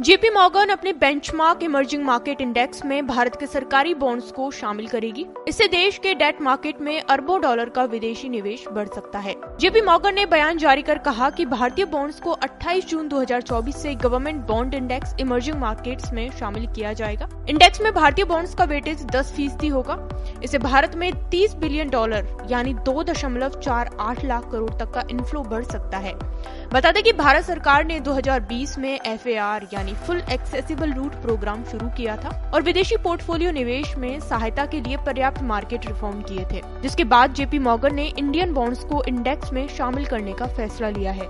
JP Morgan अपने benchmark emerging market index में भारत के सरकारी बॉन्ड्स को शामिल करेगी। इससे देश के डेट मार्केट में अरबों डॉलर का विदेशी निवेश बढ़ सकता है। जेपी मॉर्गन ने बयान जारी कर कहा कि भारतीय बॉन्ड्स को 28 जून 2024 से government bond index emerging markets में शामिल किया जाएगा। इंडेक्स में भारतीय बॉन्ड्स का वेटेज 10 फ़ीसदी होगा। इसे भारत में 30 बिलियन डॉलर यानी दो दशमलव चार आठ लाख करोड़ तक का इन्फ्लो बढ़ सकता है। बता दें कि भारत सरकार ने 2020 में एफ़ यानी फुल एक्सेसिबल रूट प्रोग्राम शुरू किया था और विदेशी पोर्टफोलियो निवेश में सहायता के लिए पर्याप्त मार्केट रिफॉर्म किए थे, जिसके बाद जेपी मॉगर ने इंडियन बॉन्ड्स को इंडेक्स में शामिल करने का फैसला लिया है।